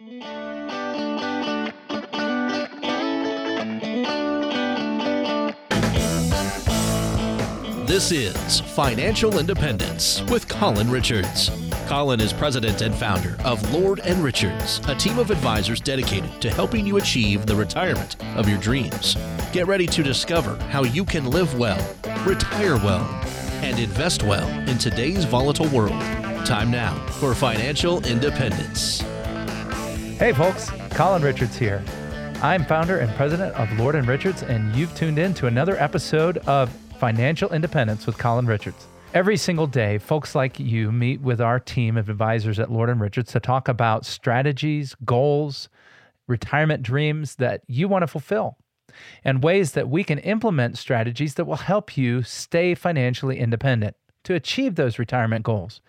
This is Financial Independence with Colin Richards. Colin is president and founder of Lord and Richards, a team of advisors dedicated to helping you achieve the retirement of your dreams. Get ready to discover how you can live well, retire well, and invest well in today's volatile world. Time now for financial independence. Hey, folks, Colin Richards here. I'm founder and president of Lord and Richards, and you've tuned in to another episode of Financial Independence with Colin Richards. Every single day, folks like you meet with our team of advisors at Lord and Richards to talk about strategies, goals, retirement dreams that you want to fulfill, and ways that we can implement strategies that will help you stay financially independent to achieve those retirement goals.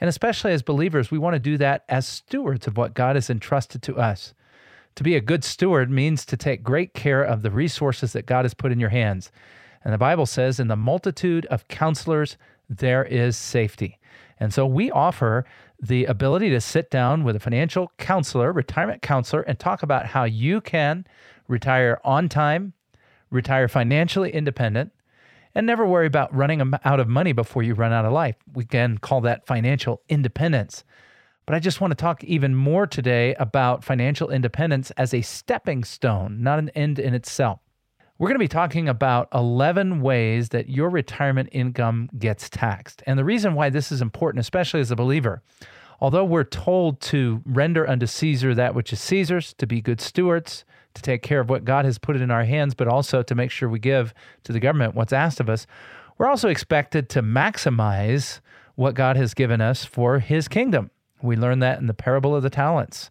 And especially as believers, we want to do that as stewards of what God has entrusted to us. To be a good steward means to take great care of the resources that God has put in your hands. And the Bible says, in the multitude of counselors, there is safety. And so we offer the ability to sit down with a financial counselor, retirement counselor, and talk about how you can retire on time, retire financially independent, and never worry about running out of money before you run out of life. We can call that financial independence. But I just want to talk even more today about financial independence as a stepping stone, not an end in itself. We're going to be talking about 11 ways that your retirement income gets taxed. And the reason why this is important, especially as a believer, although we're told to render unto Caesar that which is Caesar's, to be good stewards, to take care of what God has put in our hands, but also to make sure we give to the government what's asked of us, we're also expected to maximize what God has given us for his kingdom. We learn that in the parable of the talents.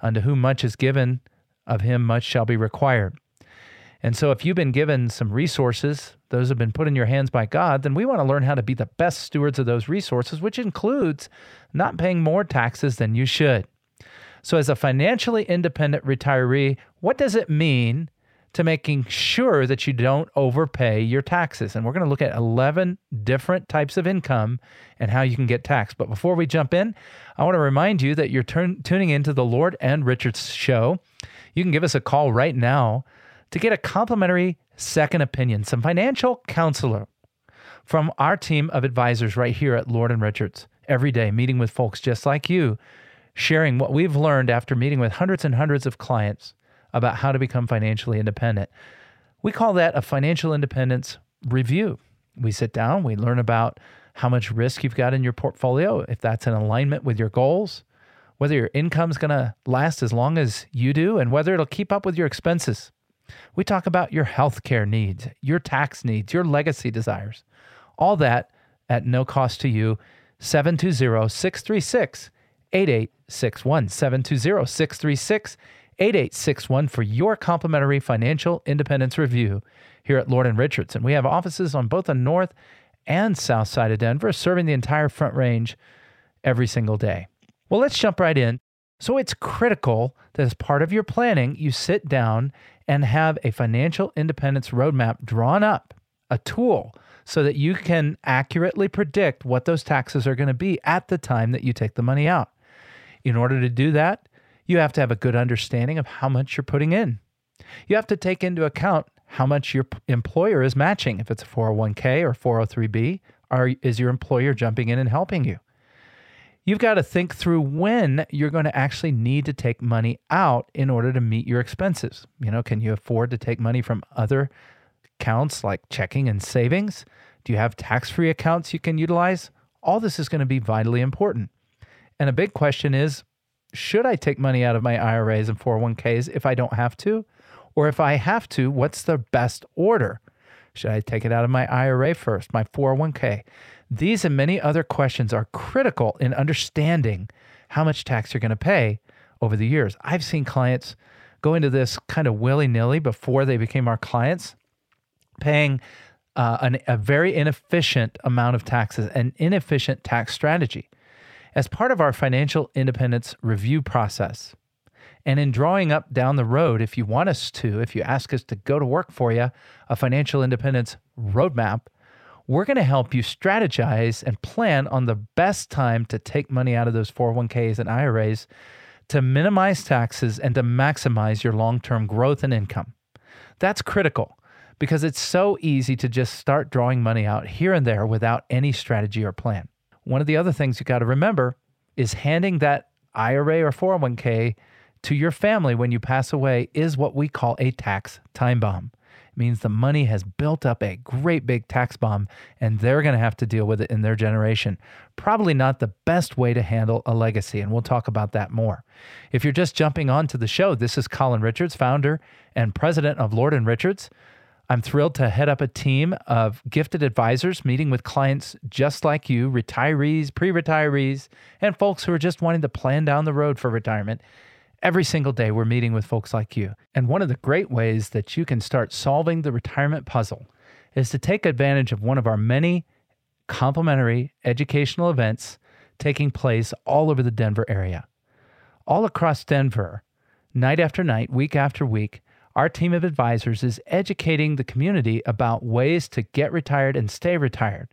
Unto whom much is given, of him much shall be required. And so, if you've been given some resources, those have been put in your hands by God, then we want to learn how to be the best stewards of those resources, which includes not paying more taxes than you should. So, as a financially independent retiree, what does it mean to making sure that you don't overpay your taxes? And we're going to look at 11 different types of income and how you can get taxed. But before we jump in, I want to remind you that you're turn- tuning into the Lord and Richards show. You can give us a call right now to get a complimentary second opinion, some financial counselor from our team of advisors right here at Lord and Richards. Every day, meeting with folks just like you, sharing what we've learned after meeting with hundreds and hundreds of clients about how to become financially independent. We call that a financial independence review. We sit down, we learn about how much risk you've got in your portfolio, if that's in alignment with your goals, whether your income's going to last as long as you do, and whether it'll keep up with your expenses. We talk about your healthcare needs, your tax needs, your legacy desires. All that at no cost to you. 720 636 8861. 720 636 8861 for your complimentary financial independence review here at Lord and Richardson. We have offices on both the north and south side of Denver, serving the entire front range every single day. Well, let's jump right in. So it's critical that as part of your planning, you sit down and have a financial independence roadmap drawn up, a tool so that you can accurately predict what those taxes are going to be at the time that you take the money out. In order to do that, you have to have a good understanding of how much you're putting in. You have to take into account how much your employer is matching. If it's a 401k or 403b, are, is your employer jumping in and helping you? You've got to think through when you're going to actually need to take money out in order to meet your expenses. You know, can you afford to take money from other accounts like checking and savings? Do you have tax free accounts you can utilize? All this is going to be vitally important. And a big question is should I take money out of my IRAs and 401ks if I don't have to? Or if I have to, what's the best order? Should I take it out of my IRA first, my 401k? These and many other questions are critical in understanding how much tax you're going to pay over the years. I've seen clients go into this kind of willy nilly before they became our clients, paying uh, an, a very inefficient amount of taxes, an inefficient tax strategy. As part of our financial independence review process, and in drawing up down the road, if you want us to, if you ask us to go to work for you, a financial independence roadmap, we're going to help you strategize and plan on the best time to take money out of those 401ks and IRAs to minimize taxes and to maximize your long term growth and income. That's critical because it's so easy to just start drawing money out here and there without any strategy or plan. One of the other things you got to remember is handing that IRA or 401k to your family when you pass away is what we call a tax time bomb. It means the money has built up a great big tax bomb and they're going to have to deal with it in their generation. Probably not the best way to handle a legacy, and we'll talk about that more. If you're just jumping onto the show, this is Colin Richards, founder and president of Lord and Richards. I'm thrilled to head up a team of gifted advisors meeting with clients just like you, retirees, pre retirees, and folks who are just wanting to plan down the road for retirement. Every single day, we're meeting with folks like you. And one of the great ways that you can start solving the retirement puzzle is to take advantage of one of our many complimentary educational events taking place all over the Denver area. All across Denver, night after night, week after week, our team of advisors is educating the community about ways to get retired and stay retired.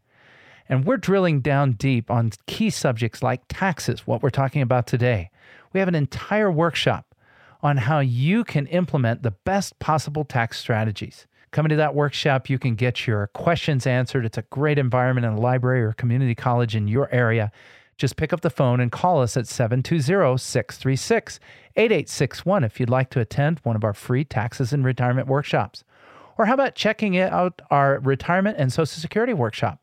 And we're drilling down deep on key subjects like taxes, what we're talking about today. We have an entire workshop on how you can implement the best possible tax strategies. Coming to that workshop, you can get your questions answered. It's a great environment in a library or community college in your area. Just pick up the phone and call us at 720 636 8861 if you'd like to attend one of our free taxes and retirement workshops. Or how about checking out our retirement and Social Security workshop?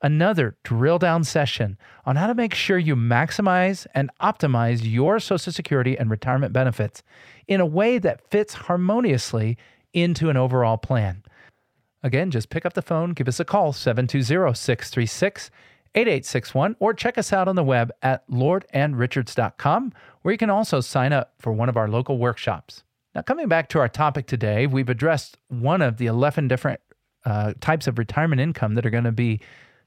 Another drill down session on how to make sure you maximize and optimize your Social Security and retirement benefits in a way that fits harmoniously into an overall plan. Again, just pick up the phone, give us a call, 720 636 8861, or check us out on the web at lordandrichards.com, where you can also sign up for one of our local workshops. Now, coming back to our topic today, we've addressed one of the 11 different uh, types of retirement income that are going to be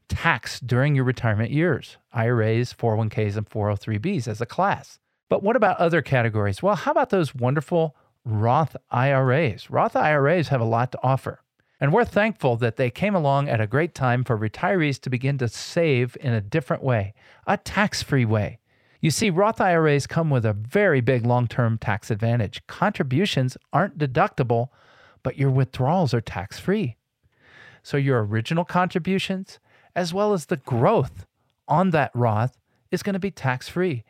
taxed during your retirement years IRAs, 401ks, and 403bs as a class. But what about other categories? Well, how about those wonderful Roth IRAs? Roth IRAs have a lot to offer. And we're thankful that they came along at a great time for retirees to begin to save in a different way, a tax free way. You see, Roth IRAs come with a very big long term tax advantage. Contributions aren't deductible, but your withdrawals are tax free. So your original contributions, as well as the growth on that Roth, is going to be tax free,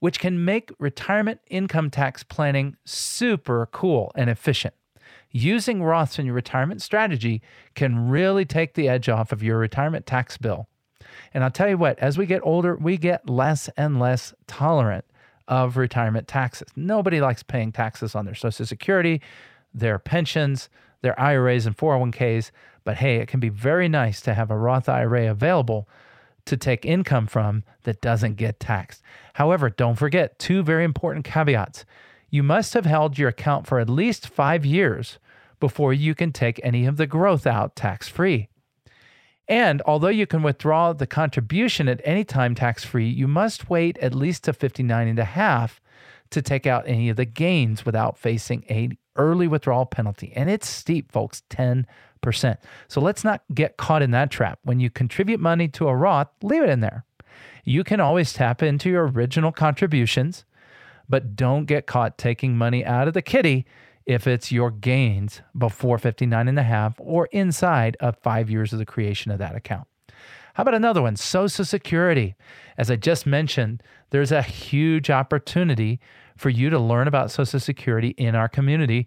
which can make retirement income tax planning super cool and efficient using Roths in your retirement strategy can really take the edge off of your retirement tax bill. And I'll tell you what, as we get older, we get less and less tolerant of retirement taxes. Nobody likes paying taxes on their Social Security, their pensions, their IRAs and 401ks. But hey, it can be very nice to have a Roth IRA available to take income from that doesn't get taxed. However, don't forget two very important caveats you must have held your account for at least five years before you can take any of the growth out tax free. And although you can withdraw the contribution at any time tax free, you must wait at least to 59 and a half to take out any of the gains without facing a early withdrawal penalty. And it's steep, folks, 10%. So let's not get caught in that trap. When you contribute money to a Roth, leave it in there. You can always tap into your original contributions but don't get caught taking money out of the kitty if it's your gains before 59 and a half or inside of 5 years of the creation of that account. How about another one? Social Security. As I just mentioned, there's a huge opportunity for you to learn about Social Security in our community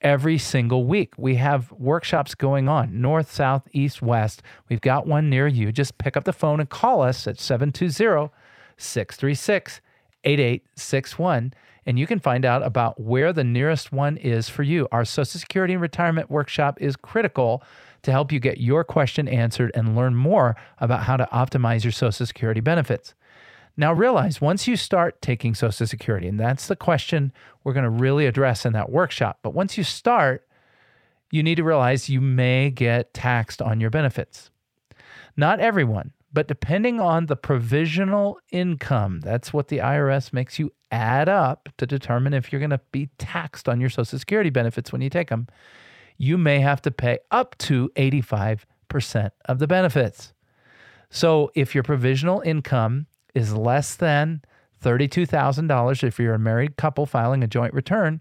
every single week. We have workshops going on north, south, east, west. We've got one near you. Just pick up the phone and call us at 720 636 8861 and you can find out about where the nearest one is for you. Our Social Security and Retirement Workshop is critical to help you get your question answered and learn more about how to optimize your Social Security benefits. Now, realize once you start taking Social Security, and that's the question we're going to really address in that workshop, but once you start, you need to realize you may get taxed on your benefits. Not everyone, but depending on the provisional income, that's what the IRS makes you add up to determine if you're going to be taxed on your Social Security benefits when you take them. You may have to pay up to 85% of the benefits. So if your provisional income is less than $32,000 if you're a married couple filing a joint return,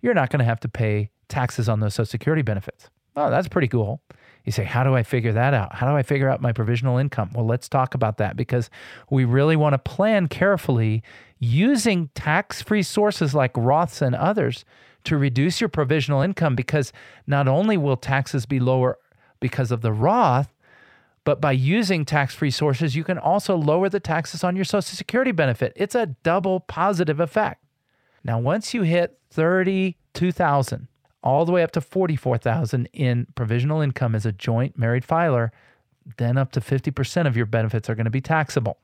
you're not going to have to pay taxes on those Social Security benefits. Oh, that's pretty cool. You say, How do I figure that out? How do I figure out my provisional income? Well, let's talk about that because we really want to plan carefully using tax free sources like Roths and others to reduce your provisional income because not only will taxes be lower because of the Roth, but by using tax free sources, you can also lower the taxes on your Social Security benefit. It's a double positive effect. Now, once you hit 32,000 all the way up to 44,000 in provisional income as a joint married filer, then up to 50% of your benefits are going to be taxable.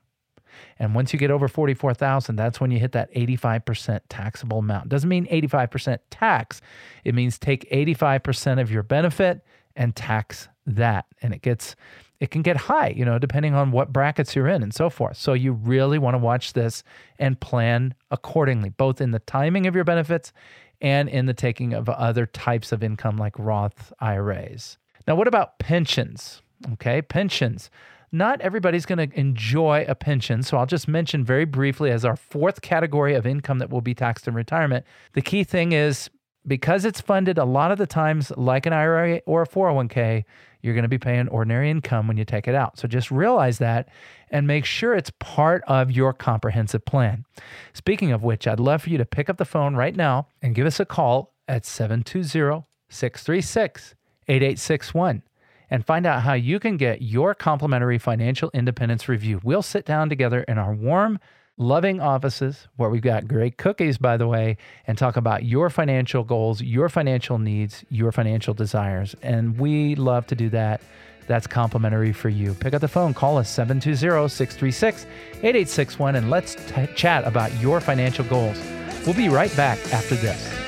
And once you get over 44,000, that's when you hit that 85% taxable amount. Doesn't mean 85% tax. It means take 85% of your benefit and tax that. And it gets it can get high, you know, depending on what brackets you're in and so forth. So you really want to watch this and plan accordingly, both in the timing of your benefits and in the taking of other types of income like Roth IRAs. Now, what about pensions? Okay, pensions not everybody's going to enjoy a pension. So I'll just mention very briefly as our fourth category of income that will be taxed in retirement. The key thing is because it's funded a lot of the times like an IRA or a 401k, you're going to be paying ordinary income when you take it out. So just realize that and make sure it's part of your comprehensive plan. Speaking of which, I'd love for you to pick up the phone right now and give us a call at 720 636 8861 and find out how you can get your complimentary financial independence review. We'll sit down together in our warm, loving offices where we've got great cookies, by the way, and talk about your financial goals, your financial needs, your financial desires. And we love to do that. That's complimentary for you. Pick up the phone, call us 720 636 8861, and let's t- chat about your financial goals. We'll be right back after this.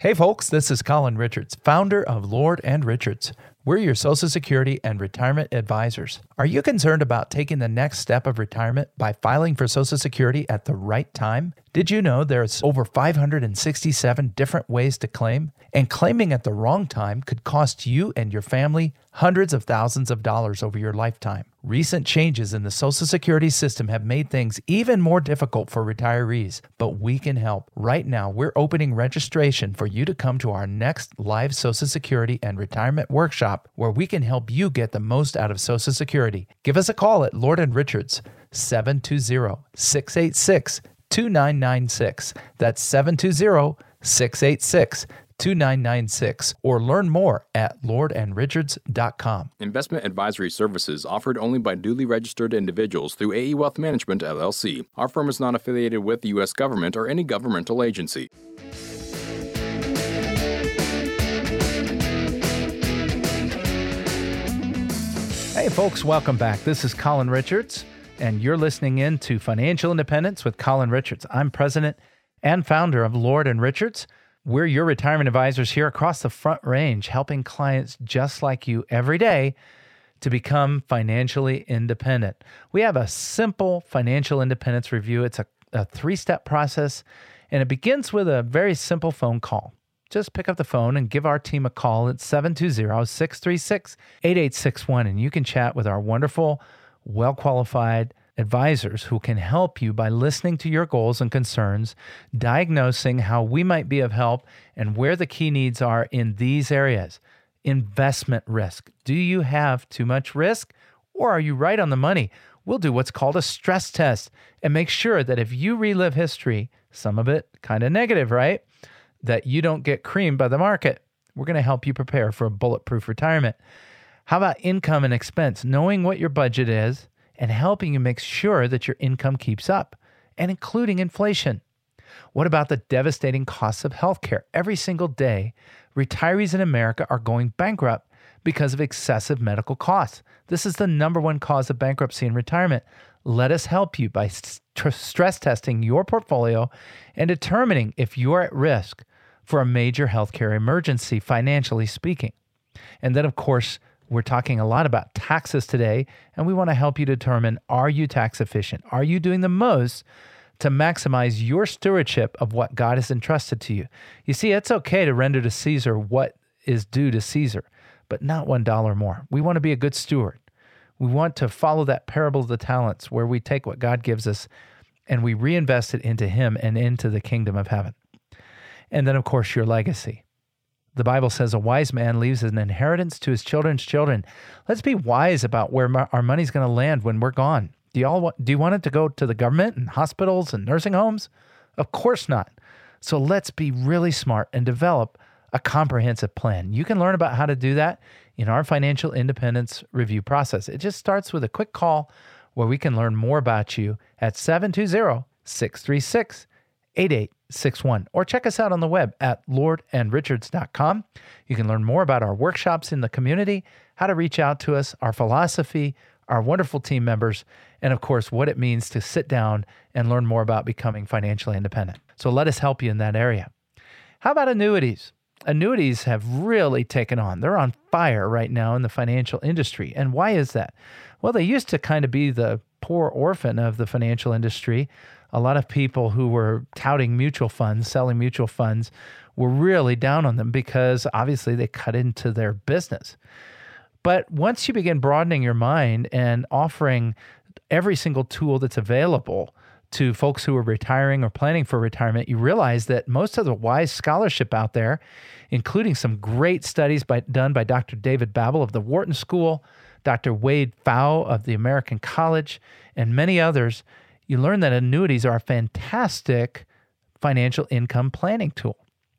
Hey, folks, this is Colin Richards, founder of Lord and Richards. We're your Social Security and retirement advisors. Are you concerned about taking the next step of retirement by filing for Social Security at the right time? Did you know there's over 567 different ways to claim? And claiming at the wrong time could cost you and your family hundreds of thousands of dollars over your lifetime. Recent changes in the Social Security system have made things even more difficult for retirees, but we can help. Right now, we're opening registration for you to come to our next live Social Security and retirement workshop where we can help you get the most out of Social Security. Give us a call at Lord and Richards 720 686 2996. That's 720 686 2996 or learn more at lordandrichards.com. Investment advisory services offered only by duly registered individuals through AE Wealth Management LLC. Our firm is not affiliated with the U.S. government or any governmental agency. Hey, folks, welcome back. This is Colin Richards, and you're listening in to Financial Independence with Colin Richards. I'm president and founder of Lord and Richards. We're your retirement advisors here across the Front Range, helping clients just like you every day to become financially independent. We have a simple financial independence review. It's a, a three step process, and it begins with a very simple phone call. Just pick up the phone and give our team a call at 720 636 8861, and you can chat with our wonderful, well qualified advisors who can help you by listening to your goals and concerns, diagnosing how we might be of help, and where the key needs are in these areas. Investment risk. Do you have too much risk or are you right on the money? We'll do what's called a stress test and make sure that if you relive history, some of it kind of negative, right? That you don't get creamed by the market. We're going to help you prepare for a bulletproof retirement. How about income and expense? Knowing what your budget is and helping you make sure that your income keeps up, and including inflation. What about the devastating costs of healthcare? Every single day, retirees in America are going bankrupt because of excessive medical costs. This is the number one cause of bankruptcy in retirement. Let us help you by st- stress testing your portfolio and determining if you're at risk for a major healthcare emergency, financially speaking. And then, of course, we're talking a lot about taxes today, and we want to help you determine are you tax efficient? Are you doing the most to maximize your stewardship of what God has entrusted to you? You see, it's okay to render to Caesar what is due to Caesar, but not one dollar more. We want to be a good steward. We want to follow that parable of the talents where we take what God gives us and we reinvest it into Him and into the kingdom of heaven. And then, of course, your legacy. The Bible says a wise man leaves an inheritance to his children's children. Let's be wise about where our money's going to land when we're gone. Do you all want, do you want it to go to the government and hospitals and nursing homes? Of course not. So let's be really smart and develop a comprehensive plan. You can learn about how to do that in our financial independence review process. It just starts with a quick call where we can learn more about you at 720 636 8861 or check us out on the web at lordandrichards.com. You can learn more about our workshops in the community, how to reach out to us, our philosophy, our wonderful team members, and of course, what it means to sit down and learn more about becoming financially independent. So let us help you in that area. How about annuities? Annuities have really taken on. They're on fire right now in the financial industry. And why is that? Well, they used to kind of be the poor orphan of the financial industry. A lot of people who were touting mutual funds, selling mutual funds, were really down on them because obviously they cut into their business. But once you begin broadening your mind and offering every single tool that's available to folks who are retiring or planning for retirement, you realize that most of the wise scholarship out there, including some great studies by, done by Dr. David Babbel of the Wharton School, Dr. Wade Pfau of the American College, and many others, you learn that annuities are a fantastic financial income planning tool.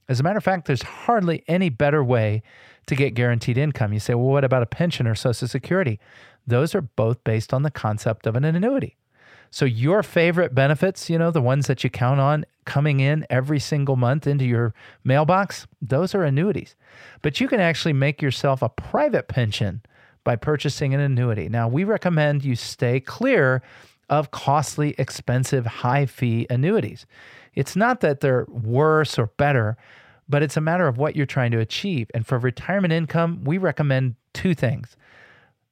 As a matter of fact, there's hardly any better way to get guaranteed income. You say, well, what about a pension or Social Security? Those are both based on the concept of an annuity. So, your favorite benefits, you know, the ones that you count on coming in every single month into your mailbox, those are annuities. But you can actually make yourself a private pension by purchasing an annuity. Now, we recommend you stay clear of costly, expensive, high fee annuities. It's not that they're worse or better, but it's a matter of what you're trying to achieve. And for retirement income, we recommend two things.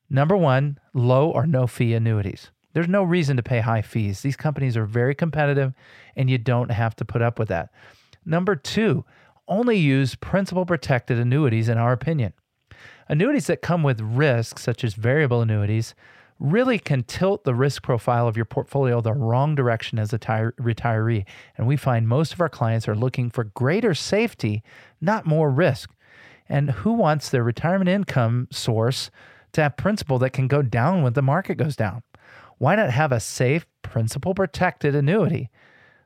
Number one, low or no fee annuities. There's no reason to pay high fees. These companies are very competitive and you don't have to put up with that. Number two, only use principal protected annuities, in our opinion. Annuities that come with risks, such as variable annuities, really can tilt the risk profile of your portfolio the wrong direction as a tire- retiree. And we find most of our clients are looking for greater safety, not more risk. And who wants their retirement income source to have principal that can go down when the market goes down? Why not have a safe, principal protected annuity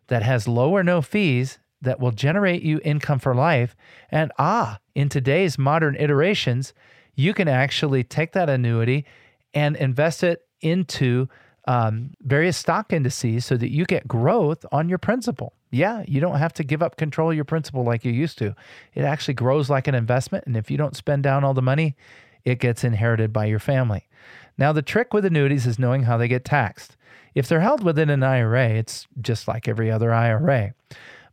that has low or no fees that will generate you income for life? And ah, in today's modern iterations, you can actually take that annuity and invest it into um, various stock indices so that you get growth on your principal. Yeah, you don't have to give up control of your principal like you used to. It actually grows like an investment. And if you don't spend down all the money, it gets inherited by your family. Now, the trick with annuities is knowing how they get taxed. If they're held within an IRA, it's just like every other IRA.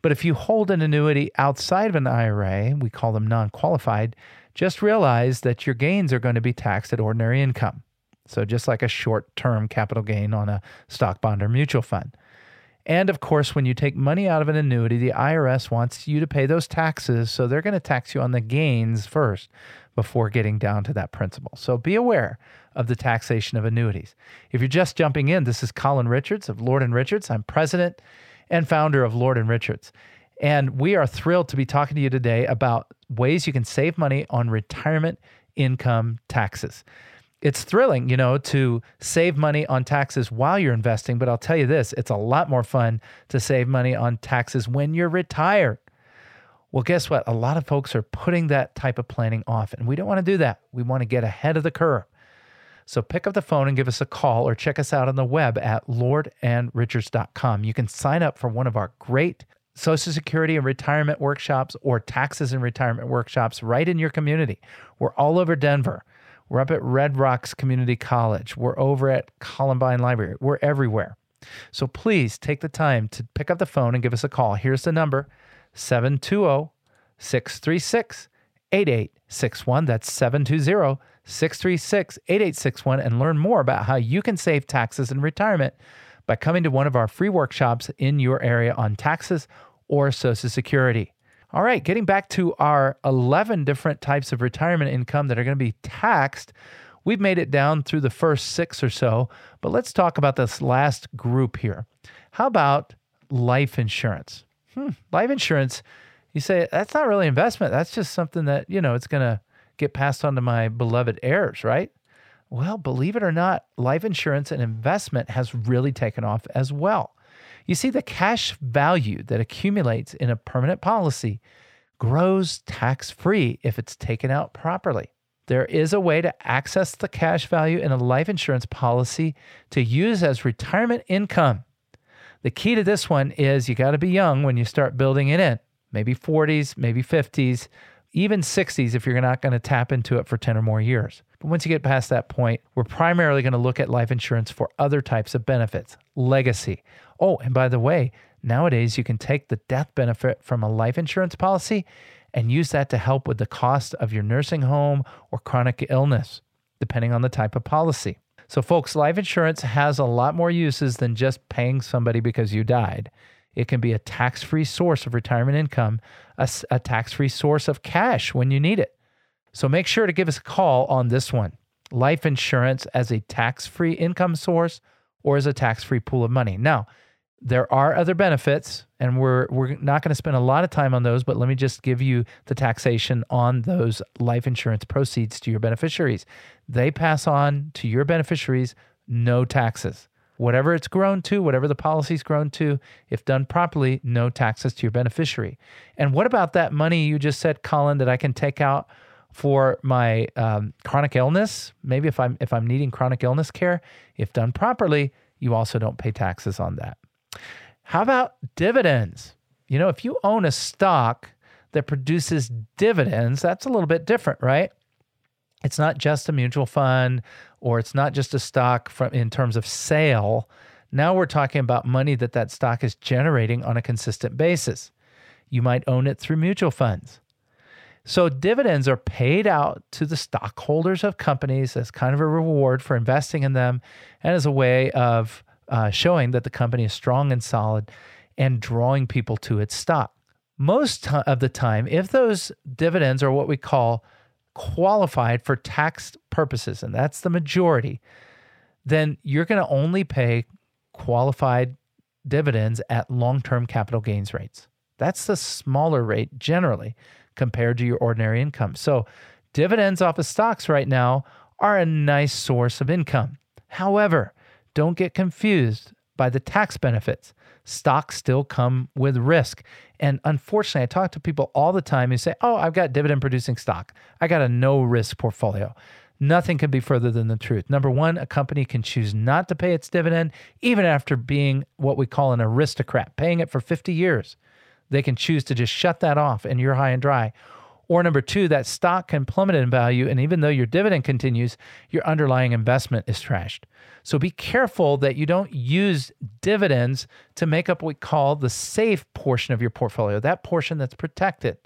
But if you hold an annuity outside of an IRA, we call them non qualified, just realize that your gains are going to be taxed at ordinary income. So, just like a short term capital gain on a stock bond or mutual fund. And of course, when you take money out of an annuity, the IRS wants you to pay those taxes. So, they're going to tax you on the gains first before getting down to that principal. So, be aware of the taxation of annuities. If you're just jumping in, this is Colin Richards of Lord and Richards. I'm president and founder of Lord and Richards. And we are thrilled to be talking to you today about ways you can save money on retirement income taxes. It's thrilling, you know, to save money on taxes while you're investing, but I'll tell you this, it's a lot more fun to save money on taxes when you're retired. Well, guess what? A lot of folks are putting that type of planning off, and we don't want to do that. We want to get ahead of the curve. So pick up the phone and give us a call or check us out on the web at lordandrichards.com. You can sign up for one of our great Social Security and retirement workshops or taxes and retirement workshops right in your community. We're all over Denver. We're up at Red Rocks Community College. We're over at Columbine Library. We're everywhere. So please take the time to pick up the phone and give us a call. Here's the number 720 636 8861. That's 720 636 8861 and learn more about how you can save taxes in retirement by coming to one of our free workshops in your area on taxes or Social Security. All right, getting back to our 11 different types of retirement income that are going to be taxed, We've made it down through the first six or so, but let's talk about this last group here. How about life insurance? Hmm, life insurance, you say that's not really investment. That's just something that, you know, it's going to get passed on to my beloved heirs, right? Well, believe it or not, life insurance and investment has really taken off as well. You see, the cash value that accumulates in a permanent policy grows tax free if it's taken out properly. There is a way to access the cash value in a life insurance policy to use as retirement income. The key to this one is you got to be young when you start building it in, maybe 40s, maybe 50s, even 60s if you're not going to tap into it for 10 or more years. But once you get past that point, we're primarily going to look at life insurance for other types of benefits, legacy. Oh, and by the way, nowadays you can take the death benefit from a life insurance policy and use that to help with the cost of your nursing home or chronic illness, depending on the type of policy. So, folks, life insurance has a lot more uses than just paying somebody because you died. It can be a tax free source of retirement income, a, a tax free source of cash when you need it. So, make sure to give us a call on this one life insurance as a tax free income source or as a tax free pool of money. Now, there are other benefits, and we're we're not going to spend a lot of time on those, but let me just give you the taxation on those life insurance proceeds to your beneficiaries. They pass on to your beneficiaries no taxes. Whatever it's grown to, whatever the policy's grown to, if done properly, no taxes to your beneficiary. And what about that money you just said, Colin, that I can take out for my um, chronic illness? Maybe if I'm if I'm needing chronic illness care, if done properly, you also don't pay taxes on that. How about dividends? You know, if you own a stock that produces dividends, that's a little bit different, right? It's not just a mutual fund or it's not just a stock from in terms of sale. Now we're talking about money that that stock is generating on a consistent basis. You might own it through mutual funds. So dividends are paid out to the stockholders of companies as kind of a reward for investing in them and as a way of uh, showing that the company is strong and solid and drawing people to its stock. Most of the time, if those dividends are what we call qualified for tax purposes, and that's the majority, then you're going to only pay qualified dividends at long term capital gains rates. That's the smaller rate generally compared to your ordinary income. So, dividends off of stocks right now are a nice source of income. However, don't get confused by the tax benefits. Stocks still come with risk. And unfortunately, I talk to people all the time who say, Oh, I've got dividend producing stock. I got a no risk portfolio. Nothing can be further than the truth. Number one, a company can choose not to pay its dividend even after being what we call an aristocrat, paying it for 50 years. They can choose to just shut that off and you're high and dry. Or number two, that stock can plummet in value. And even though your dividend continues, your underlying investment is trashed. So be careful that you don't use dividends to make up what we call the safe portion of your portfolio, that portion that's protected.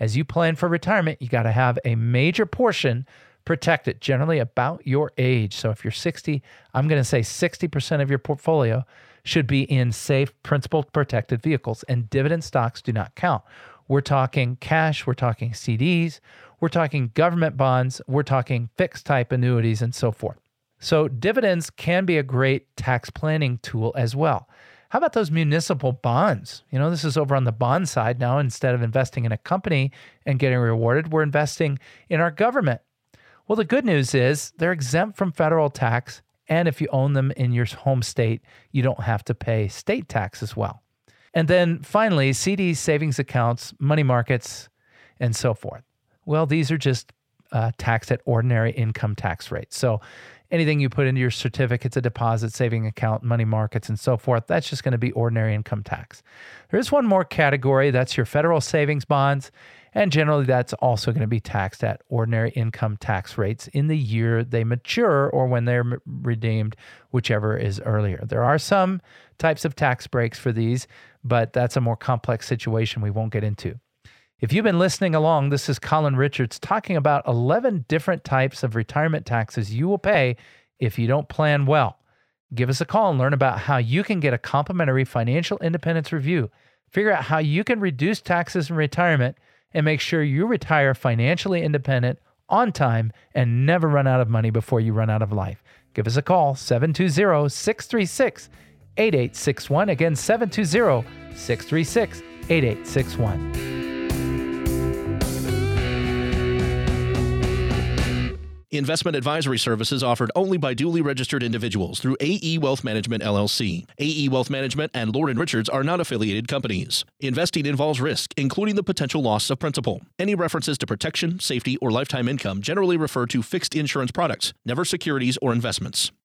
As you plan for retirement, you got to have a major portion protected, generally about your age. So if you're 60, I'm going to say 60% of your portfolio should be in safe, principal protected vehicles, and dividend stocks do not count. We're talking cash, we're talking CDs, we're talking government bonds, we're talking fixed type annuities, and so forth. So, dividends can be a great tax planning tool as well. How about those municipal bonds? You know, this is over on the bond side now. Instead of investing in a company and getting rewarded, we're investing in our government. Well, the good news is they're exempt from federal tax. And if you own them in your home state, you don't have to pay state tax as well. And then finally, CDs, savings accounts, money markets, and so forth. Well, these are just uh, taxed at ordinary income tax rates. So anything you put into your certificates, a deposit, saving account, money markets, and so forth, that's just going to be ordinary income tax. There is one more category that's your federal savings bonds. And generally, that's also going to be taxed at ordinary income tax rates in the year they mature or when they're redeemed, whichever is earlier. There are some types of tax breaks for these, but that's a more complex situation we won't get into. If you've been listening along, this is Colin Richards talking about 11 different types of retirement taxes you will pay if you don't plan well. Give us a call and learn about how you can get a complimentary financial independence review. Figure out how you can reduce taxes in retirement and make sure you retire financially independent on time, and never run out of money before you run out of life. Give us a call, 720 636 8861. Again, 720 636 8861. Investment advisory services offered only by duly registered individuals through AE Wealth Management LLC. AE Wealth Management and Lord Richards are not affiliated companies. Investing involves risk, including the potential loss of principal. Any references to protection, safety, or lifetime income generally refer to fixed insurance products, never securities or investments.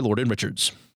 Lord and Richards.